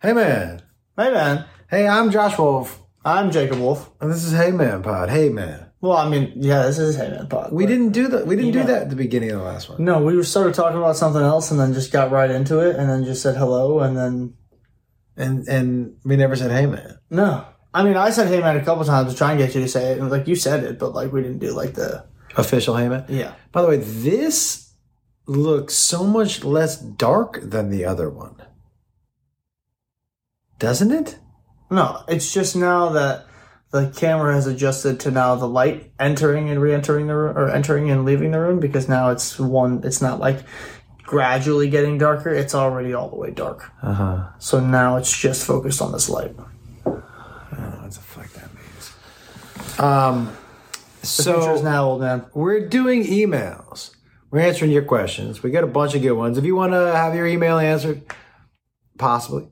Hey man. Hey man, Hey, I'm Josh Wolf, I'm Jacob Wolf. and this is Hey Man Pod. Hey man. Well, I mean, yeah, this is Hey Man Pod. We but- didn't do that. We didn't do Yeah. that at the beginning of the last one. No, we were started talking about something else and then just got right into it and then just said hello and then And and we never said Hey man. no. I mean, I said Hey Man a couple times to try and get you to say it. And like you said it, but like we didn't do like the Official Hey man. yeah. By the way, this looks so much less dark than the other one. Doesn't it? No, it's just now that the camera has adjusted to now the light entering and re-entering the room or entering and leaving the room because now it's one. It's not like gradually getting darker. It's already all the way dark. Uh-huh. So now it's just focused on this light. What the fuck that means? Um The future is so now, old man. we're doing emails. We're answering your questions. We got a bunch of good ones. If you want to have your email answered, possibly,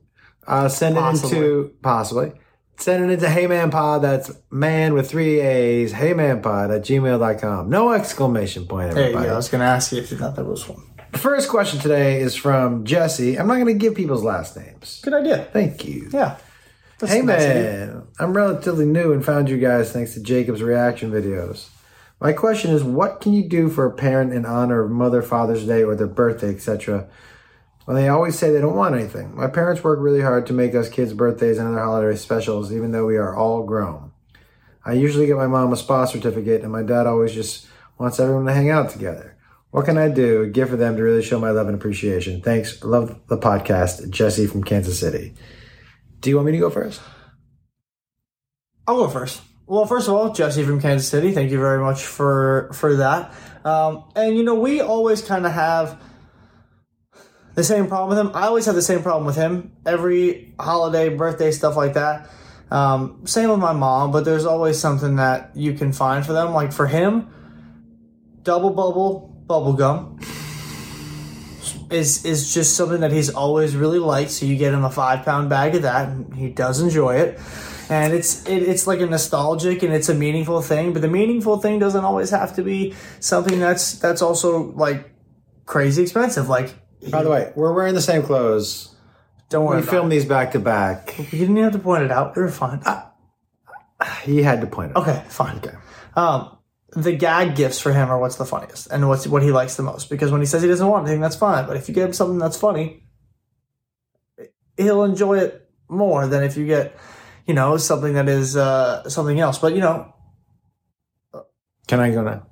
uh, send it Possibly. into possibly send it into heymanpod. That's man with three A's. Heymanpod at gmail.com. No exclamation point, There you everybody. go. I was going to ask you if you thought there was one. The first question today is from Jesse. I'm not going to give people's last names. Good idea. Thank you. Yeah. That's Hey nice man, I'm relatively new and found you guys thanks to Jacob's reaction videos. My question is, what can you do for a parent in honor of Mother, Father's Day, or their birthday, etc.? When they always say they don't want anything. My parents work really hard to make us kids' birthdays and other holiday specials, even though we are all grown. I usually get my mom a spa certificate, and my dad always just wants everyone to hang out together. What can I do, a gift for them to really show my love and appreciation? Thanks. Love the podcast. Jesse from Kansas City. Do you want me to go first? I'll go first. Well, first of all, Jesse from Kansas City, thank you very much for for that. Um, and you know, we always kind of have the same problem with him. I always have the same problem with him. Every holiday, birthday, stuff like that. Um, same with my mom, but there's always something that you can find for them. Like for him, double bubble bubble gum is is just something that he's always really liked. So you get him a five pound bag of that, and he does enjoy it. And it's it, it's like a nostalgic and it's a meaningful thing, but the meaningful thing doesn't always have to be something that's that's also like crazy expensive. Like, By the way, we're wearing the same clothes. don't worry. We about filmed these back to back. You didn't have to point it out. You're fine. He had to point it. out. Okay, fine. Okay. Um, the gag gifts for him are what's the funniest and what's what he likes the most. Because when he says he doesn't want anything, that's fine. But if you get him something that's funny, he'll enjoy it more than if you get, you know, something that is uh, something else. But you know, Can I go now?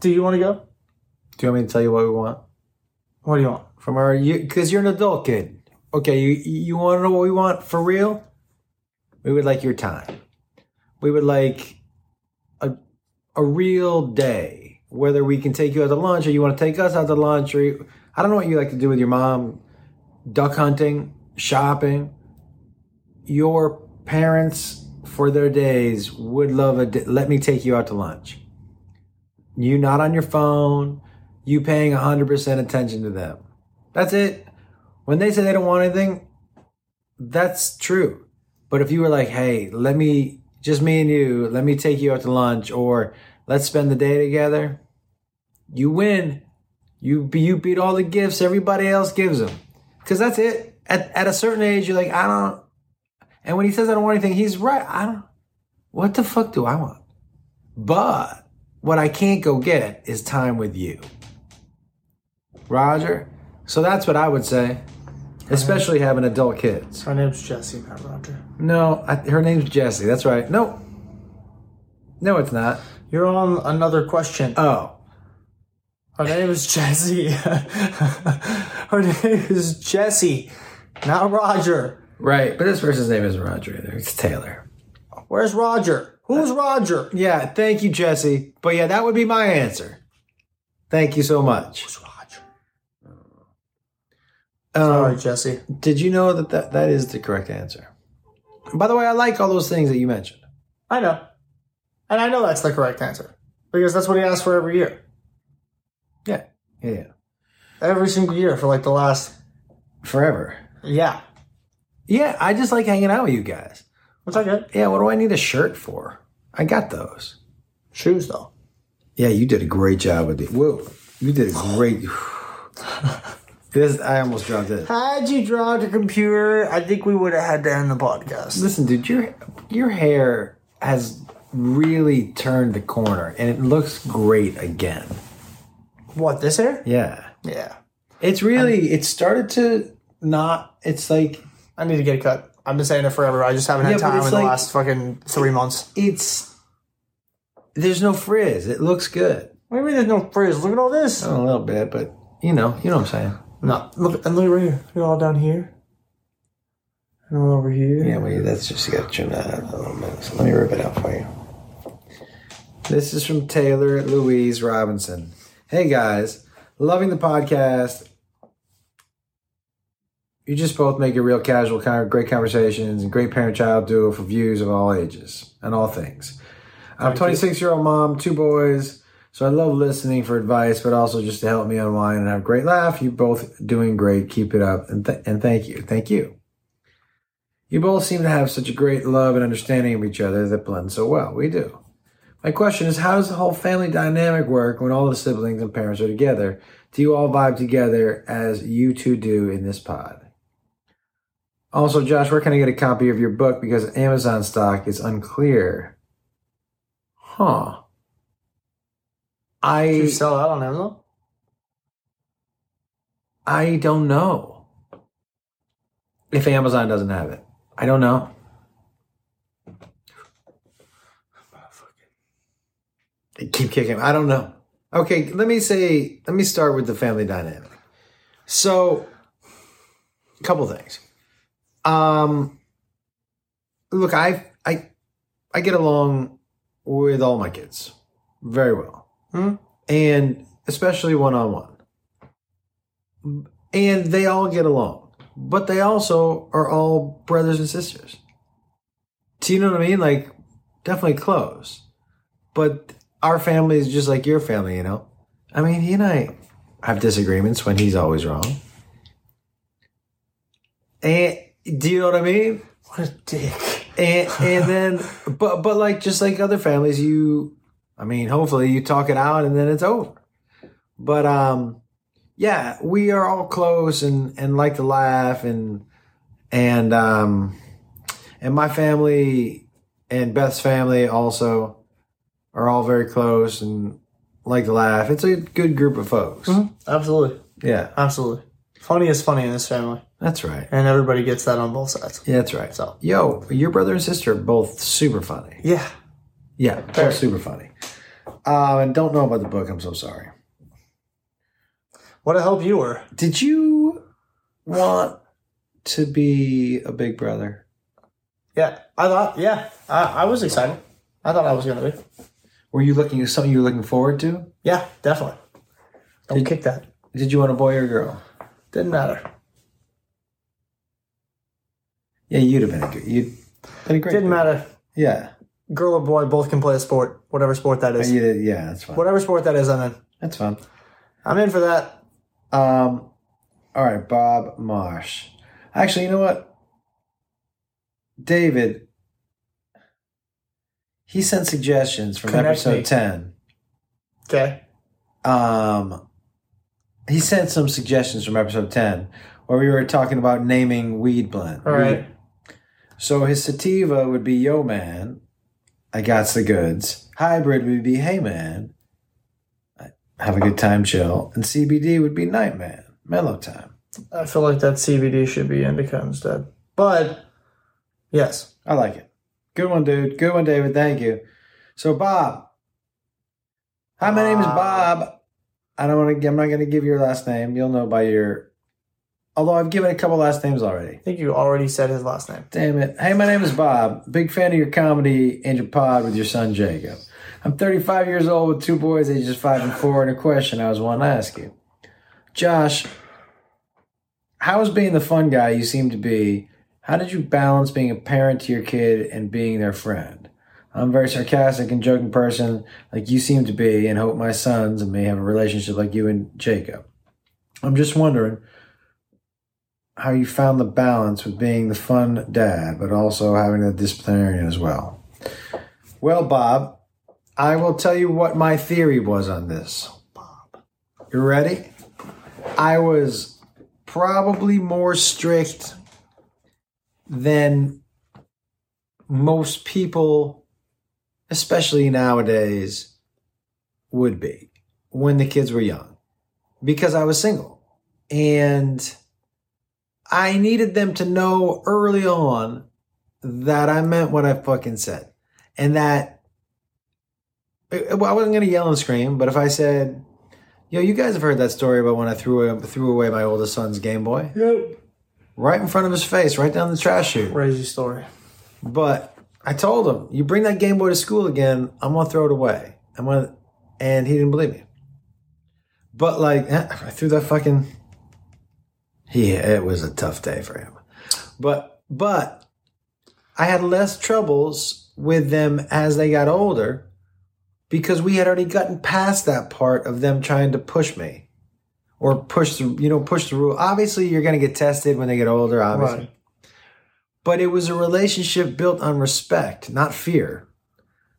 do you want to go? Do you want me to tell you what we want What do you want? from our? Because you, are an adult kid. Okay, you you want to know what we want for real? We would like your time. We would like a a real day. Whether we can take you out to lunch, or you want to take us out to lunch, or you, I don't know what you like to do with your mom. Duck hunting, shopping. Your parents for their days would love a. Let me take you out to lunch. You not on your phone. You paying 100% attention to them. That's it. When they say they don't want anything, that's true. But if you were like, hey, let me, just me and you, let me take you out to lunch or let's spend the day together, you win. You, you beat all the gifts everybody else gives them. Because that's it. At, at a certain age, you're like, I don't, and when he says I don't want anything, he's right. I don't, what the fuck do I want? But what I can't go get is time with you. Roger. So that's what I would say, especially having adult kids. Her name's Jesse, not Roger. No, I, her name's Jesse. That's right. No, no, it's not. You're on another question. Oh, Her name is Jesse. Her name is Jesse, not Roger. right. But this person's name isn't Roger either. It's Taylor. Where's Roger? Who's uh, Roger? Yeah. Thank you, Jesse. But yeah, that would be my answer. Thank you so much. Roger? Um, Sorry, Jesse. Did you know that, that that is the correct answer? By the way, I like all those things that you mentioned. I know. And I know that's the correct answer. Because that's what he asks for every year. Yeah. Yeah. yeah. Every single year for like the last Forever. yeah. Yeah. I just like hanging out with you guys. Which I get. Yeah. What do I need a shirt for? I got those. Shoes though. Yeah, you did a great job with it. Whoa, you did a great. This I almost dropped it. Had you dropped a computer, I think we would have had to end the podcast. Listen, dude, your your hair has really turned the corner, and it looks great again. What, this hair? Yeah, Yeah. it's really. It started to not. It's like I need to get a cut. I've been saying it forever. I just haven't had Yeah, but time in it's the like- last fucking three months. it's. There's no frizz. It looks good. What do you mean there's no frizz? Look at all this. Oh, a little bit, but you know, you know what I'm saying. No, look and look right here. Look all down here. And all over here. Yeah, wait, that's just you got to trim that out a little bit. So let me rip it out for you. This is from Taylor Louise Robinson. Hey guys, loving the podcast. You just both make it real casual, kind of great conversations and great parent-child duo for views of all ages and all things. I'm a 26 year old mom, two boys, so I love listening for advice, but also just to help me unwind and have a great laugh. You both doing great. Keep it up, and th- and thank you, thank you. You both seem to have such a great love and understanding of each other that blend so well. We do. My question is, how does the whole family dynamic work when all the siblings and parents are together? Do you all vibe together as you two do in this pod? Also, Josh, where can I get a copy of your book? Because Amazon stock is unclear. Huh. I you sell that on Amazon? I don't know if Amazon doesn't have it. I don't know. They keep kicking. I don't know. Okay, let me say. Let me start with the family dynamic. So, a couple things. Um, look, I I I get along with all my kids very well? Hmm? and especially one on one and they all get along, but they also are all brothers and sisters. Do you know what I mean? Like, definitely close, but our family is just like your family, you know. I mean, he and I have disagreements when he's always wrong, and do you know what I mean? What a dick. And and then, but but like just like other families, you, I mean, hopefully you talk it out and then it's over. But um, yeah, we are all close and and like to laugh and and um, and my family and Beth's family also are all very close and like to laugh. It's a good group of folks. Absolutely. Yeah, Absolutely. Funny is funny in this family. that's right. And everybody gets that on both sides. Yeah, that's right. So. yo, your brother and sister are both super funny. Yeah. Yeah, both super funny. Uh, and don't know about the book. I'm so sorry. What a help you were. Did you want to be a big brother? Yeah. I thought, yeah. I, I was excited. I thought I was going to be. Were you looking at something you were looking forward to? Yeah, definitely. Don't kick that. Did you want a boy or a girl? Didn't matter. Yeah, you'd have been a good. You'd been a great. Didn't big- matter. Yeah, Girl or boy, both can play a sport. Whatever sport that is. you did. Yeah, that's fine. Whatever sport that is, I'm in. That's fine. I'm in for that. Um, all right, Bob Marsh. Actually, you know what? David, he sent suggestions from Connect episode me. ten. Okay. um, he sent some suggestions from episode 10 where we were talking about naming weed blend. All right. So his sativa would be Yo Man, I got the Goods. Hybrid would be Hey Man, Have a Good Time Chill. And CBD would be Night Man, Mellow Time. I feel like that CBD should be indica instead. But, yes. I like it. Good one, dude. Good one, David. Thank you. So, Bob. Hi, my name is Bob. I don't want to. I'm not going to give your last name. You'll know by your. Although I've given a couple last names already. I think you already said his last name. Damn it. Hey, my name is Bob. Big fan of your comedy and your pod with your son Jacob. I'm 35 years old with two boys, ages five and four, and a question I was wanting to ask you. Josh, how is being the fun guy you seem to be? How did you balance being a parent to your kid and being their friend? I'm a very sarcastic and joking person like you seem to be, and hope my sons and me have a relationship like you and Jacob. I'm just wondering how you found the balance with being the fun dad, but also having the disciplinarian as well. Well, Bob, I will tell you what my theory was on this. Bob. You ready? I was probably more strict than most people, especially nowadays, would be when the kids were young because I was single. And I needed them to know early on that I meant what I fucking said. And that well, I wasn't going to yell and scream, but if I said, Yo, you guys have heard that story about when I threw away, threw away my oldest son's Game Boy? Yep. Right in front of his face, right down the trash chute. Crazy story. But I told him, you bring that Game Boy to school again, I'm gonna throw it away. I'm gonna, and he didn't believe me. But like, I threw that fucking. He, it was a tough day for him. But but I had less troubles with them as they got older because we had already gotten past that part of them trying to push me or push the you know push the rule. Obviously, you're going to get tested when they get older. Obviously, Right. but it was a relationship built on respect, not fear.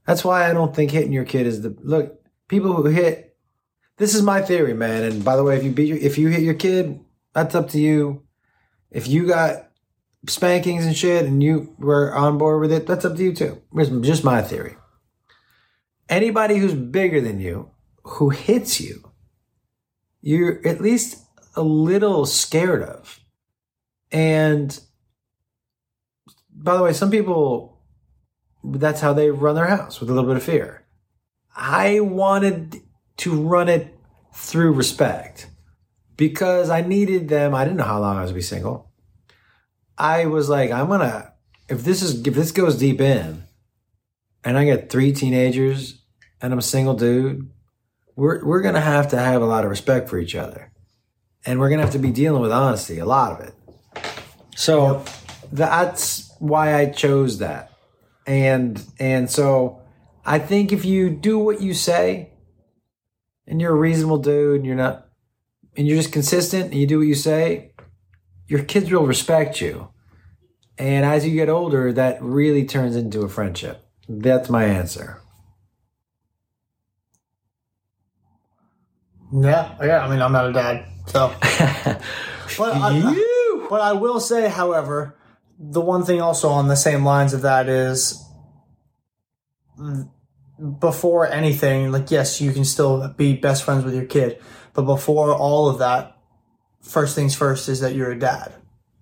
That's why I don't think hitting your kid is the look. People who hit. This is my theory, man. And by the way, if you beat your, if you hit your kid, that's up to you. If you got spankings and shit, and you were on board with it, that's up to you too. It's just my theory. Anybody who's bigger than you, who hits you, you're at least a little scared of. And by the way, some people, that's how they run their house with a little bit of fear. I wanted to run it through respect because I needed them. I didn't know how long I was gonna be single. I was like, I'm gonna if this is if this goes deep in, and I got three teenagers and I'm a single dude, we're we're gonna have to have a lot of respect for each other, and we're gonna have to be dealing with honesty, a lot of it. So that's why I chose that, and and so I think if you do what you say, and you're a reasonable dude, and you're not, and you're just consistent, and you do what you say, your kids will respect you. And as you get older, that really turns into a friendship. That's my answer. Yeah, yeah. I mean, I'm not a dad, so. But I, you. but I will say, however, the one thing also on the same lines of that is before anything, like yes, you can still be best friends with your kid, but before all of that, first things first is that you're a dad,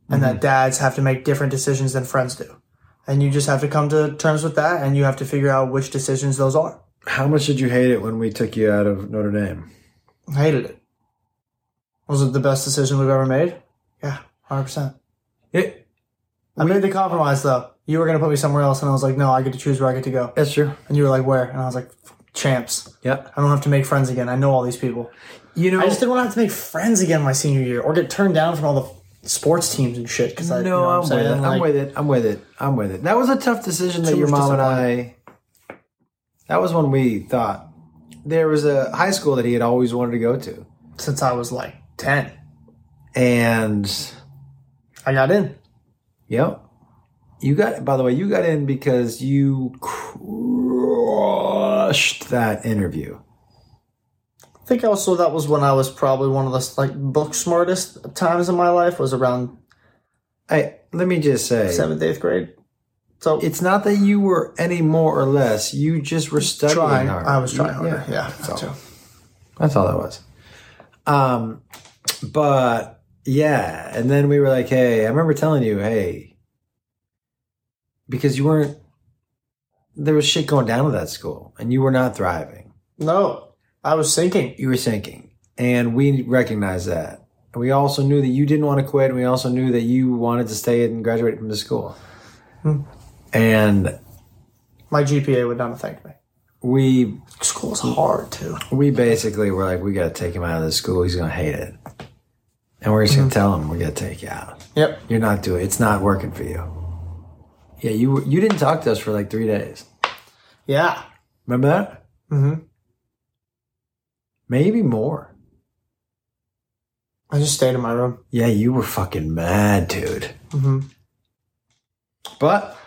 and that mhm. dads have to make different decisions than friends do, and you just have to come to terms with that, and you have to figure out which decisions those are. How much did you hate it when we took you out of Notre Dame? I hated it. Was it the best decision we've ever made? Yeah, hundred percent. It, I made the compromise though. You were gonna put me somewhere else, and I was like, no, I get to choose where I get to go. that's true. And you were like, where? And I was like, champs. Yep. I don't have to make friends again. I know all these people. You know, I just didn't want to have to make friends again my senior year or get turned down from all the sports teams and shit. Because I, no, you know I'm, I'm, with it. I'm Like, with it. I'm with it. I'm with it. That was a tough decision that your mom and I. That was when we thought there was a high school that he had always wanted to go to, Since I was like ten, and I got in. Yep. You got, by the way, you got in because you crushed that interview. I think also that was when I was probably one of the like book smartest times in my life. Was around I, let me just say, seventh, eighth grade. So it's not that you were any more or less. You just were studying trying. hard. I was trying harder. Yeah, that's that all. That's all that was. Um, but yeah, and then we were like, hey, I remember telling you, hey, because you weren't, there was shit going down at that school, and you were not thriving. No, I was sinking. you were sinking and we recognized that and we also knew that you didn't want to quit and we also knew that you wanted to stay and graduate from the school and My GPA would not have thanked me. we School's hard too. we basically were like we got to take him out of the school he's going to hate it and we're just going to tell him we're going to take you out Yep. you're not doing it's not working for you yeah you were- you didn't talk to us for like three days Yeah. remember that Mm-hmm. Maybe more I just stayed in my room. yeah you were fucking mad dude Mm-hmm. but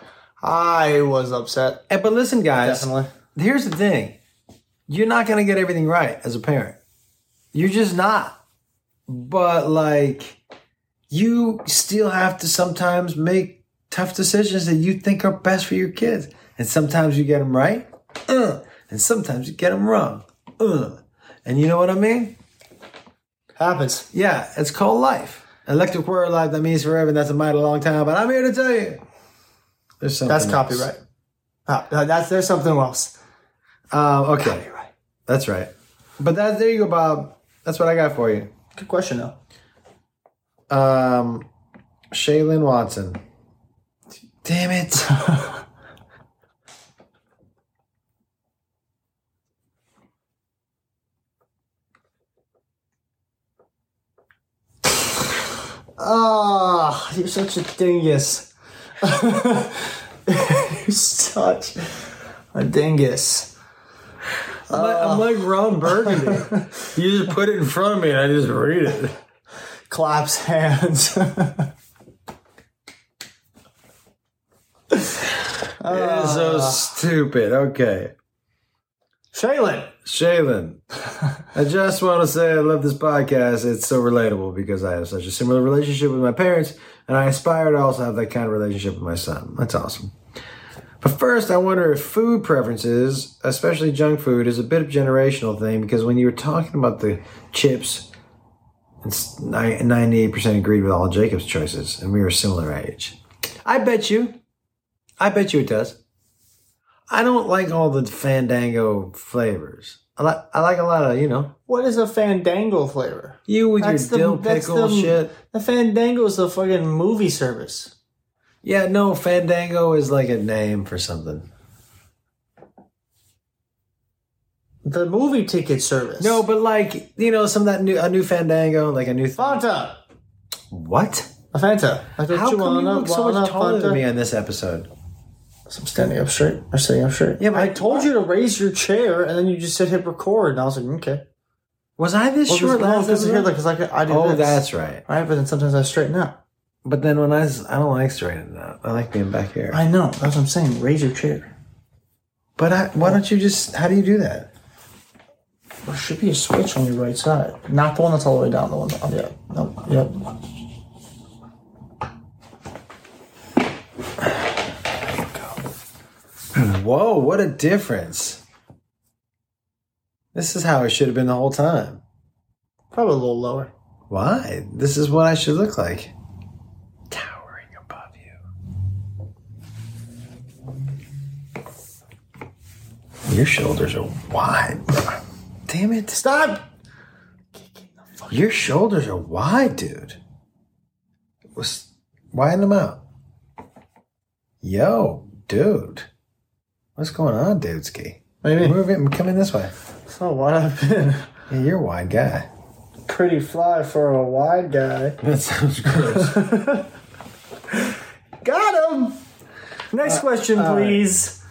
I was upset. eh, but listen guys Definitely. here's the thing you're not going to get everything right as a parent you're just not but like you still have to sometimes make tough decisions that you think are best for your kids. And sometimes you get them right, uh, and sometimes you get them wrong. Uh. And you know what I mean? Happens. Yeah, it's called life. Electric Warrior Life, that means forever, that's a mighty long time. But I'm here to tell you. There's something That's else. copyright. Ah, that's there's something else. Uh, okay, Copyright. that's right. But that there you go, Bob. That's what I got for you. Good question though. Um, Shaylin Watson. Damn it. Ah, you're such a dingus. you're such a dingus. I'm like, I'm like Ron Burgundy. you just put it in front of me and I just read it. Claps hands. It is so stupid. Okay. Shaylin. Shaylin, I just want to say I love this podcast. It's so relatable because I have such a similar relationship with my parents, and I aspire to also have that kind of relationship with my son. That's awesome. But first, I wonder if food preferences, especially junk food, is a bit of a generational thing because when you were talking about the chips, it's 98% agreed with all Jacob's choices, and we were a similar age. I bet you, I bet you it does. I don't like all the Fandango flavors. I like I like a lot of you know What is a fandango flavor? you with That's your dill pickle the- shit. The fandango is the fucking movie service. Yeah, no, Fandango is like a name for something. The movie ticket service. No, but like you know, some of that new a new Fandango, like a new th- Fanta. what? A Fanta. How come you look so much taller than me on this episode? I'm standing up straight. I'm sitting up straight. Yeah, but- I told you to raise your chair, and then you just said hit record, and I was like, okay. Was I this Well, short last episode? because like I do Oh, this. that's right. right. But then sometimes I straighten up. But then when I I don't like straightening out. I like being back here. I know. That's what I'm saying. Raise your chair. But I, why don't you just? How do you do that? There should be a switch on your right side, not the one that's all the way down. The one. Oh, yeah. No. Yep. Whoa, what a difference! This is how it should have been the whole time. Probably a little lower. Why? This is what I should look like. Towering above you. Your shoulders are wide. bro. Damn it. Stop. Your shoulders are wide, dude. Was widen them out. Yo, dude. What's going on, dude ski? What do you mean? Move it come in this way. So what I've been Yeah, you're a wide guy. pretty fly for a wide guy. That sounds gross. Got him. Next uh, question, please.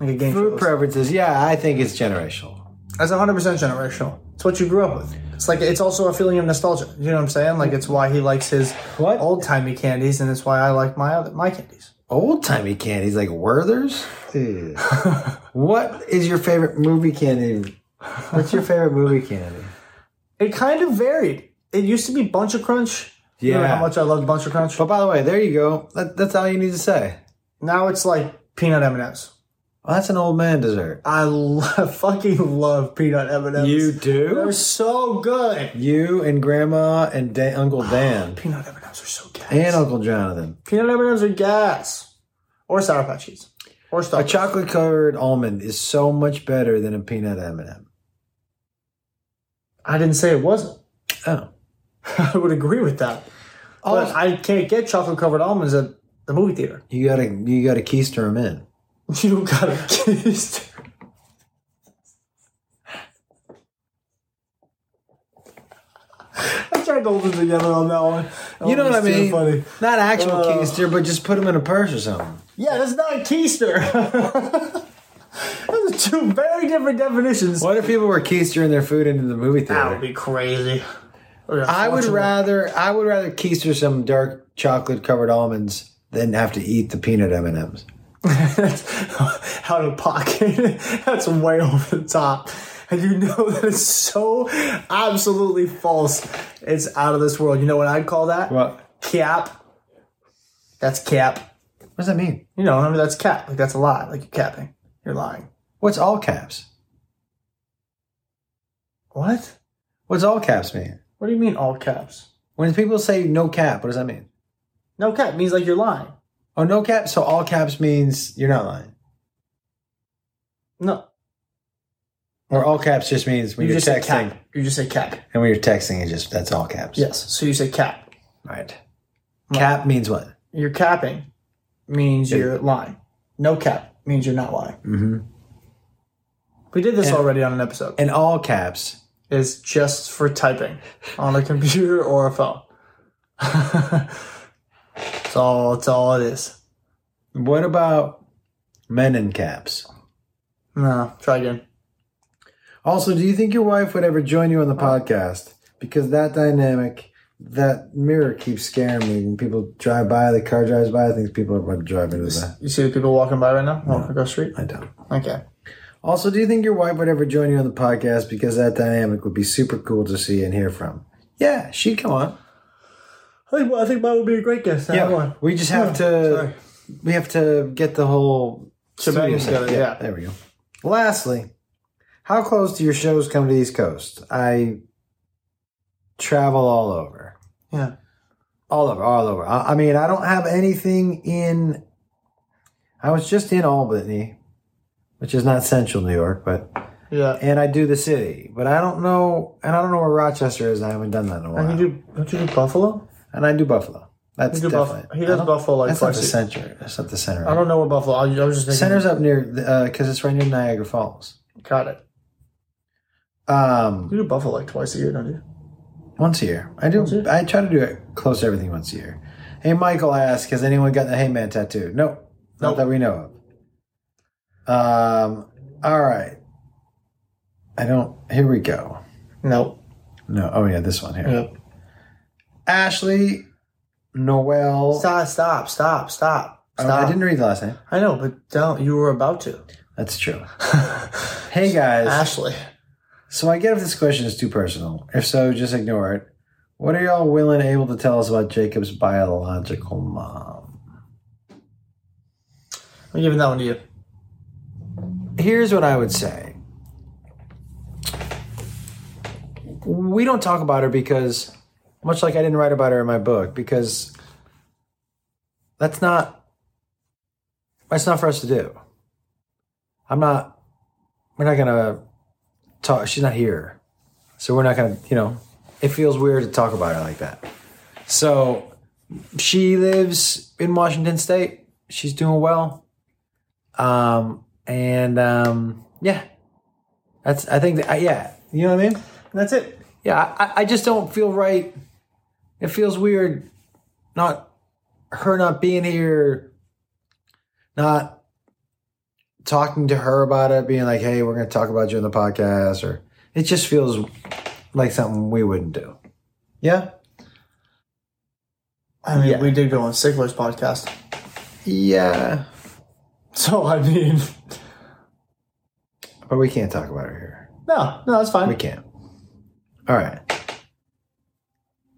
Like a game Food show. preferences, yeah, I think it's generational. That's 100% generational. It's what you grew up with. It's like it's also a feeling of nostalgia. You know what I'm saying? Like it's why he likes his What? old timey candies, and it's why I like my other my candies. Old timey candies like Werther's. What is your favorite movie candy? What's your favorite movie candy? It kind of varied. It used to be Buncha Crunch. You know Yeah. how much I loved Buncha Crunch. But by the way, there you go. That, that's all you need to say. Now it's like peanut M and M's. Well, that's an old man dessert. I love, fucking love peanut M and M's. You do? They're so good. You and Grandma and da- Uncle Dan Peanut M are so gas. and Uncle Jonathan. peanut M and M's are gas. Or Sour Patch Kids. Or stuff. A chocolate covered almond is so much better than a peanut M&M. I didn't say it wasn't. Oh. I would agree with that. But Oh, I can't get chocolate covered almonds at the movie theater. you gotta you gotta keister them in. You gotta kiss. I tried to hold together on that one. That You know what I mean? Funny. Not actual Uh. keister, but just put them in a purse or something. Yeah, that's not a keister. Those are two very different definitions. What if people were keistering their food into the movie theater? That would be crazy. I would rather I would rather keister some dark chocolate covered almonds than have to eat the peanut M and M's. out of pocket. That's way over the top. And you know that it's so absolutely false. It's out of this world. You know what I'd call that? What? Cap. That's cap. What does that mean? You know, remember that's cap. Like that's a lie. Like you're capping. You're lying. What's all caps? What? What's all caps mean? What do you mean all caps? When people say no cap, what does that mean? No cap means like you're lying. Oh, no cap. So all caps means you're not lying, No. Or all caps just means when You are just say texting, cap. You just say cap. and when you're texting, it just that's all caps. Yes. So you say cap. Right. Cap means what? You're capping means you're lying. No cap means you're not lying. Mm-hmm. We did this And- already on an episode. And all caps. Is just for typing on a computer or a phone. That's all. That's all it is. What about men in caps? No. Try again. Also, do you think your wife would ever join you on the podcast? Because that dynamic, that mirror keeps scaring me. When people drive by, the car drives by, I think people are driving into the. You see the people walking by right now? Walking across the street. I don't. Okay. Also, do you think your wife would ever join you on the podcast? Because that dynamic would be super cool to see and hear from. Yeah, she'd come on. I think. I think Bob would be a great guest. Yeah, we just have to. Sorry. We have to get the whole Shebang studio set. together, yeah. there we go. Lastly, how close do your shows come to the East Coast? I travel all over, Yeah. all over, all over. I, I mean, I don't have anything in. I was just in Albany, which is not Central New York, but Yeah. and I do the city, but I don't know, and I don't know where Rochester is. I haven't done that in a while. And you do? Don't you do Buffalo? and I do Buffalo. That's do definitely. Buffalo. He does Buffalo like That's not the center. That's not the center. I don't know where Buffalo. I, I was just thinking. Center's up near uh, because it's right near Niagara Falls. Got it. Um, You do Buffalo like twice a year, don't you? once a year. I do. Year? I try to do it close to everything once a year. Hey, Michael asked, has anyone got the Heyman tattoo? No, not Nope. that we know of. Um. All right. I don't. Here we go. Nope. No. Oh yeah, this one here. Yep. Ashley Noel. Stop! Stop! Stop! Stop! Oh, Stop! I didn't read the last name. I know, but don't. You were about to. That's true. hey guys. Ashley. So I get if this question is too personal. If so, just ignore it. What are y'all willing and able to tell us about Jacob's biological mom? I'm giving that one to you. Here's what I would say. We don't talk about her because, much like I didn't write about her in my book, because that's not that's not for us to do. I'm not. We're not gonna talk. She's not here, so we're not gonna. You know, it feels weird to talk about her like that. So she lives in Washington State. She's doing well. Um, and um, yeah, that's. I think. That, yeah, you know what I mean. That's it. Yeah, I, I just don't feel right. It feels weird, not her not being here, not talking to her about it, being like, "Hey, we're going to talk about you in the podcast," or it just feels like something we wouldn't do. Yeah, I mean, Yeah. we did go on Sigler's podcast. yeah, So, I mean, but we can't talk about her here. no, no, that's fine. We can't. All right,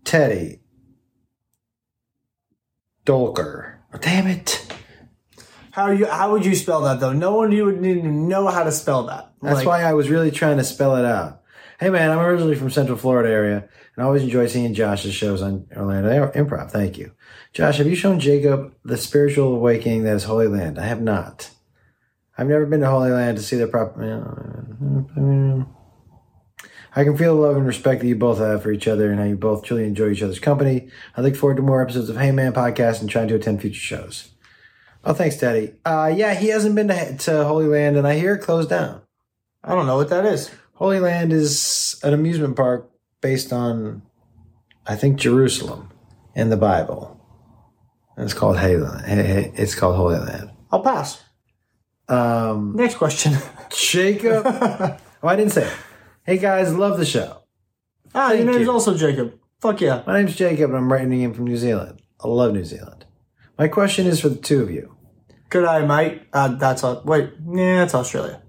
Teddy Dolker. Damn it. How you? How would you spell that though? No one you would need to know how to spell that. That's Like, why I was really trying to spell it out. Hey man, I'm originally from Central Florida area and I always enjoy seeing Josh's shows on Orlando Improv. Thank you. Josh, have you shown Jacob the spiritual awakening that is Holy Land? I have not. I've never been to Holy Land to see the proper. I can feel the love and respect that you both have for each other and how you both truly enjoy each other's company. I look forward to more episodes of Hey Man podcast and trying to attend future shows. Oh, thanks, Teddy. Uh, yeah, he hasn't been to, to Holy Land and I hear it closed down. I don't know what that is. Holy Land is an amusement park based on, I think, Jerusalem in the Bible. And it's called Holy Land. It's called Holy Land. I'll pass. Um, Next question. Jacob. oh, I didn't say. It. Hey guys, love the show. ah, your Thank name's you. also Jacob. Fuck yeah. My name's Jacob, and I'm writing in from New Zealand. I love New Zealand. My question is for the two of you. Good eye, mate. Uh, that's all. Wait, yeah, that's Australia.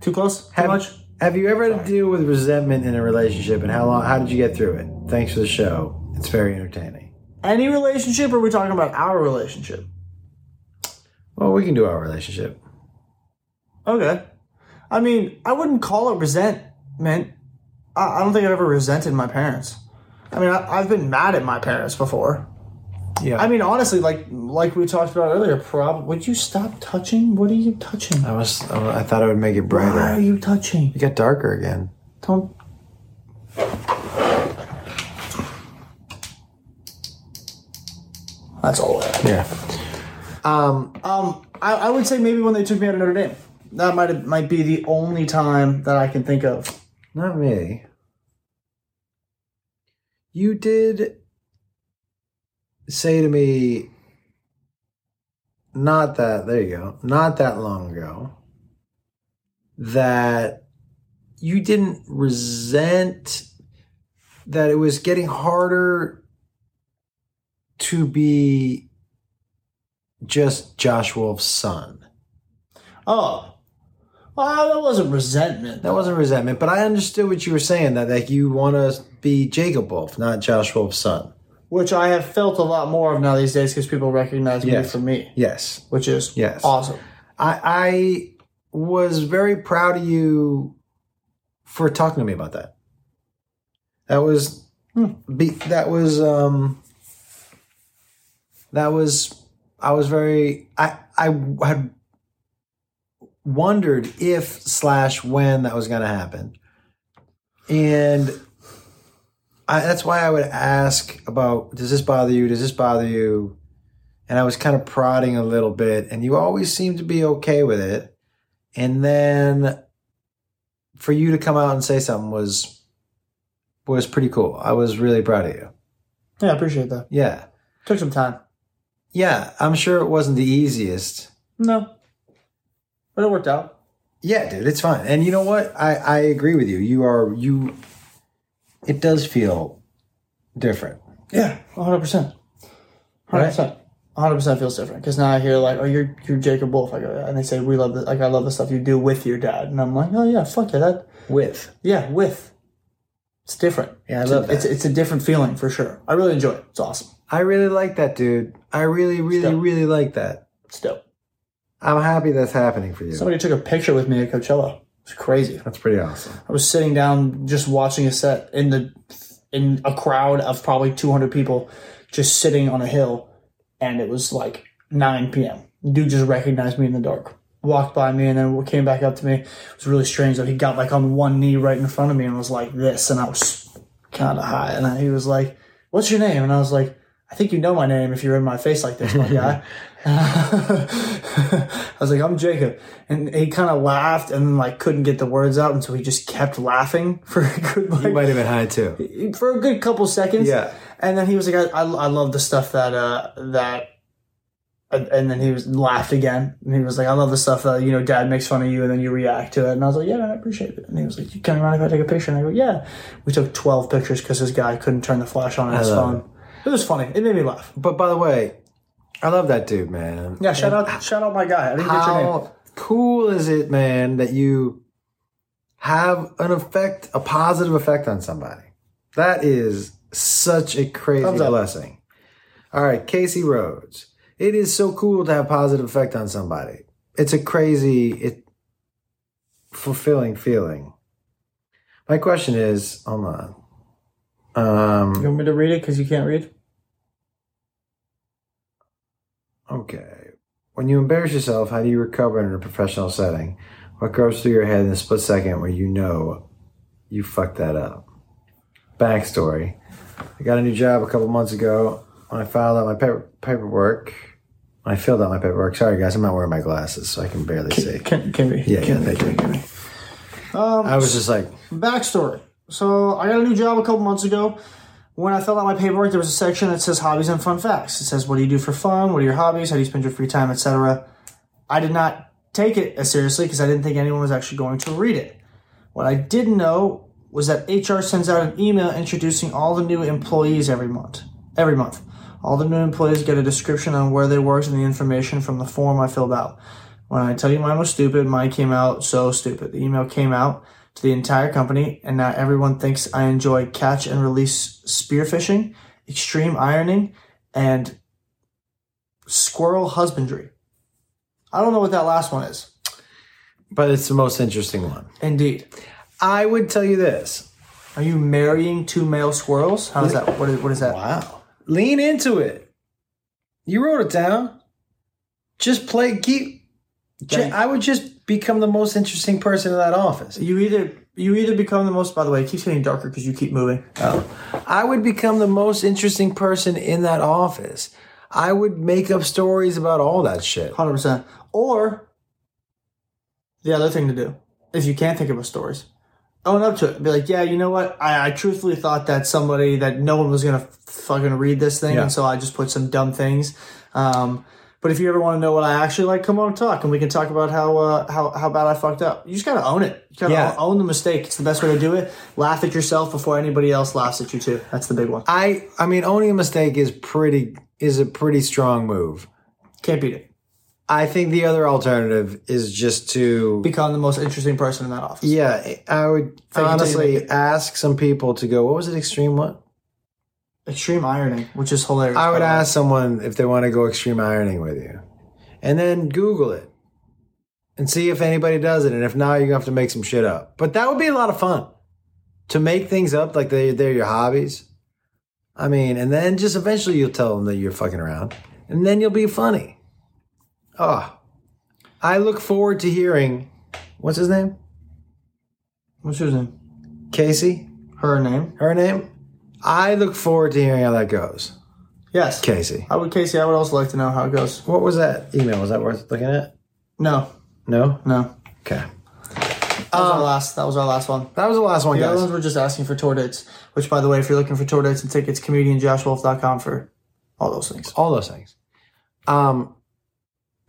Too close? Too Have- much? Have you ever had to deal with resentment in a relationship, and how long? How did you get through it? Thanks for the show. It's very entertaining. Any relationship, or are we talking about our relationship? Well, we can do our relationship. Okay. I mean, I wouldn't call it resentment. I, I don't think I've ever resented my parents. I mean, I, I've been mad at my parents before. Yeah. I mean, honestly, like like we talked about earlier, prob. Would you stop touching? What are you touching? I was. I thought it would make it brighter. Why are you touching? It got darker again. Don't. That's all. That. Yeah. Um. Um, I, I would say maybe when they took me out of Notre Dame. That might might be the only time that I can think of. Not me. You did say to me, not that, there you go, not that long ago, that you didn't resent that it was getting harder to be just Josh Wolf's son. Oh, well, that wasn't resentment. That wasn't resentment, but I understood what you were saying that like you want to be Jacob Wolf, not Josh Wolf's son. Which I have felt a lot more of now these days because people recognize me Yes. for me, Yes. which is Yes. awesome. I, I was very proud of you for talking to me about that. That was be, that was um that was I was very I I had wondered if slash when that was going to happen, and I, that's why I would ask about does this bother you? Does this bother you? And I was kind of prodding a little bit, and you always seemed to be okay with it. And then for you to come out and say something was was pretty cool. I was really proud of you. Yeah, I appreciate that. Yeah. Took some time. Yeah, I'm sure it wasn't the easiest. No, but it worked out. Yeah, dude, it's fine. And you know what? I I agree with you. You are you it does feel different. Yeah, one hundred percent. Hundred percent. One hundred percent feels different because now I hear like, oh, you're you're Jacob Wolf. I go, and they say we love the like I love the stuff you do with your dad, and I'm like, oh yeah, fuck yeah, that With. yeah with. It's different. Yeah, I It's love a, that. It's it's a different feeling for sure. I really enjoy it. It's awesome. I really like that, dude. I really, really, Still. really like that. It's dope. I'm happy that's happening for you. Somebody took a picture with me at Coachella. It's crazy. That's pretty awesome. I was sitting down just watching a set in the in a crowd of probably 200 people just sitting on a hill and it was like 9 p.m. Dude just recognized me in the dark. Walked by me and then came back up to me. It was really strange that he got like on one knee right in front of me and was like this and I was kind of high and I, he was like, "What's your name?" And I was like, "I think you know my name if you're in my face like this, my guy." I was like, I'm Jacob. And he kind of laughed and like couldn't get the words out. And so he just kept laughing for a good, You like, might have been high too. for a good couple seconds. Yeah. And then he was like, I, I, I love the stuff that, uh, that, and then he was laughed again. And he was like, I love the stuff that, you know, dad makes fun of you and then you react to it. And I was like, yeah, man, I appreciate it. And he was like, you coming around if I take a picture? And I go, yeah. We took 12 pictures because this guy couldn't turn the flash on on his phone. It. Was funny. It made me laugh. But by the way, I love that dude, man. Yeah, shout out, shout out my guy. I didn't get your name. How cool is it, man, that you have an effect, a positive effect on somebody? That is such a crazy Thumbs up. blessing. All right, Casey Rhodes. It is so cool to have positive effect on somebody. It's a crazy, it fulfilling feeling. My question is, hold on. Um, You want me to read it because you can't read? Okay. When you embarrass yourself, how do you recover in a professional setting? What goes through your head in a split second where you know you fucked that up? Backstory. I got a new job a couple months ago. When I filed out my paper, paperwork, when I filled out my paperwork. Sorry, guys, I'm not wearing my glasses, so I can barely see. Can, can we? Yeah, can yeah, we? thank you. Um, I was just like, backstory. So I got a new job a couple months ago. When I filled out my paperwork, there was a section that says hobbies and fun facts. It says what do you do for fun, what are your hobbies, how do you spend your free time, etc. I did not take it as seriously because I didn't think anyone was actually going to read it. What I didn't know was that HR sends out an email introducing all the new employees every month. Every month. All the new employees get a description on where they worked and the information from the form I filled out. When I tell you mine was stupid, mine came out so stupid. The email came out to the entire company, and now everyone thinks I enjoy catch and release spearfishing, extreme ironing, and squirrel husbandry. I don't know what that last one is. But it's the most interesting one. Indeed. I would tell you this. Are you marrying two male squirrels? How is that? What is, what is that? Wow. Lean into it. You wrote it down. Just play, keep. I would just become the most interesting person in that office. You either you either become the most. By the way, it keeps getting darker because you keep moving. Oh. I would become the most interesting person in that office. I would make up stories about all that shit. Hundred percent. Or the other thing to do, if you can't think of a stories, own up to it. Be like, yeah, you know what? I, I truthfully thought that somebody that no one was gonna fucking read this thing, Yeah. and so I just put some dumb things. Um, but if you ever want to know what I actually like, come on and talk, and we can talk about how uh, how how bad I fucked up. You just gotta own it. You gotta Yeah. own the mistake. It's the best way to do it. Laugh at yourself before anybody else laughs at you too. That's the big one. I I mean owning a mistake is pretty is a pretty strong move. Can't beat it. I think the other alternative is just to Become the most interesting person in that office. yeah, I would Fake it till you honestly ask some people to go, what was it extreme what? Extreme ironing, which is hilarious. I would by the way. ask someone if they want to go extreme ironing with you. And then Google it and see if anybody does it. And if not, you're to have to make some shit up. But that would be a lot of fun to make things up like they, they're your hobbies. I mean, and then just eventually you'll tell them that you're fucking around. And then you'll be funny. Oh, I look forward to hearing what's his name? What's his name? Casey? Her name? Her name? I look forward to hearing how that goes. Yes. Casey. I would, Casey. I would also like to know how it goes. What was that email? Was that worth looking at? No, No? no. Okay. That was our last. That was our last one. That was the last one, The other guys. ones were just asking for tour dates. Which, by the way, if you're looking for tour dates and tickets, comedianjoshwolf.com for all those things. All those things. Um,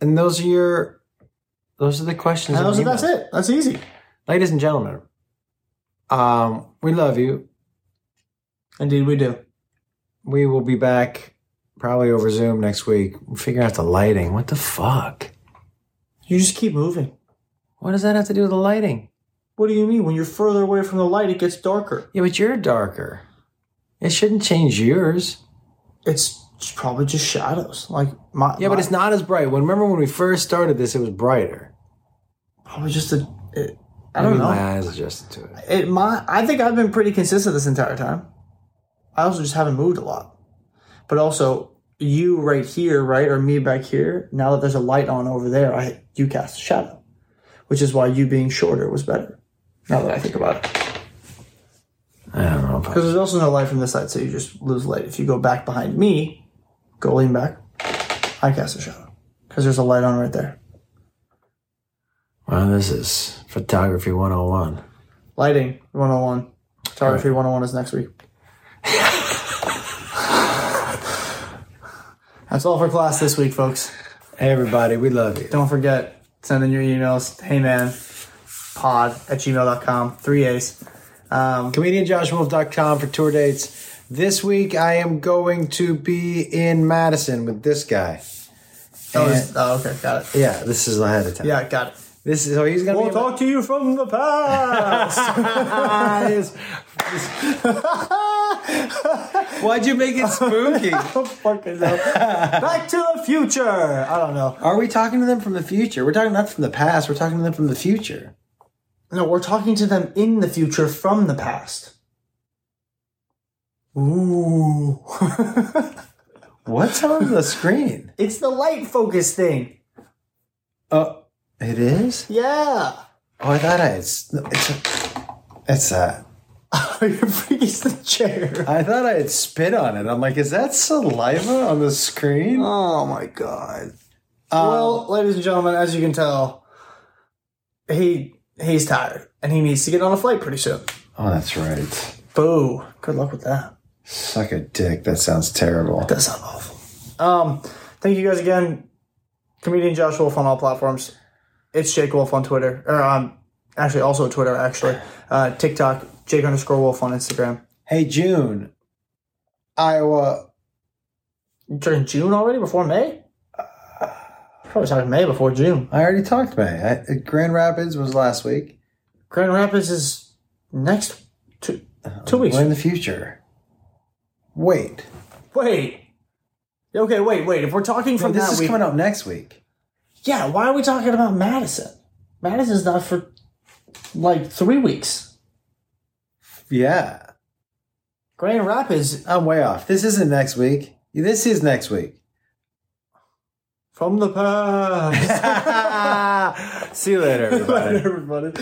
and those are your, those are the questions. And of those, the that's emails. it. That's easy. Ladies and gentlemen, um, we love you. Indeed, we do. We will be back probably over Zoom next week. We'll figure out the lighting. What the fuck? You just keep moving. What does that have to do with the lighting? What do you mean? When you're further away from the light, it gets darker. Yeah, but you're darker. It shouldn't change yours. It's probably just shadows. Like my Yeah, my- but it's not as bright. When remember when we first started this, it was brighter. probably just a. It, I don't know. My eyes adjusted to it. It my I think I've been pretty consistent this entire time. I also just haven't moved a lot. But also you right here, right, or me back here, now that there's a light on over there, I you cast a shadow. Which is why you being shorter was better. Now that I think about it. I don't know. Because there's also no light from this side, so you just lose light. If you go back behind me, go lean back, I cast a shadow. Because there's a light on right there. well, this is photography 101. Lighting 101. Photography 101 is next week. That's all for class this week, folks. Hey, everybody, we love you. Don't forget, send in your emails. Hey man, pod at gmail.com. Three A's. Um, ComedianJoshWolf.com for tour dates. This week, I am going to be in Madison with this guy. was- oh, okay, got it. Yeah, this is ahead of time. Yeah, got it. This is so he's gonna We'll be. talk to you from the past. Why'd you make it spooky? Hell. Back to the future. I don't know. Are we talking to them from the future? We're talking not from the past. We're talking to them from the future. No, we're talking to them in the future from the past. Ooh. What's on the screen? it's the light focus thing. Oh, it is. Yeah. Oh, I thought I had. s- no, It's a. It's a. You're freaking the chair. I thought I had spit on it. I'm like, is that saliva on the screen? Oh my god. Um, well, ladies and gentlemen, as you can tell, he he's tired and he needs to get on a flight pretty soon. oh, that's right. Boo. Good luck with that. Suck a dick. That sounds terrible. That sounds awful. Um, thank you guys again. Comedian Josh Wolf on all platforms. It's Jake Wolf on Twitter. Or um actually also Twitter actually. Uh TikTok, Jake underscore Wolf on Instagram. Hey, June. Iowa. You talking June already before May? Probably talking May before June. I already talked May. I, uh, Grand Rapids was last week. Grand Rapids is next two two weeks. We're in the future. Wait. Wait. Okay, wait, wait. If we're talking from this that is week, coming up next week. yeah. Why are we talking about Madison? Madison's not for like three weeks. Yeah. Grand Rapids I'm way off. This isn't next week. This is next week. from the past. See you later, everybody. everybody.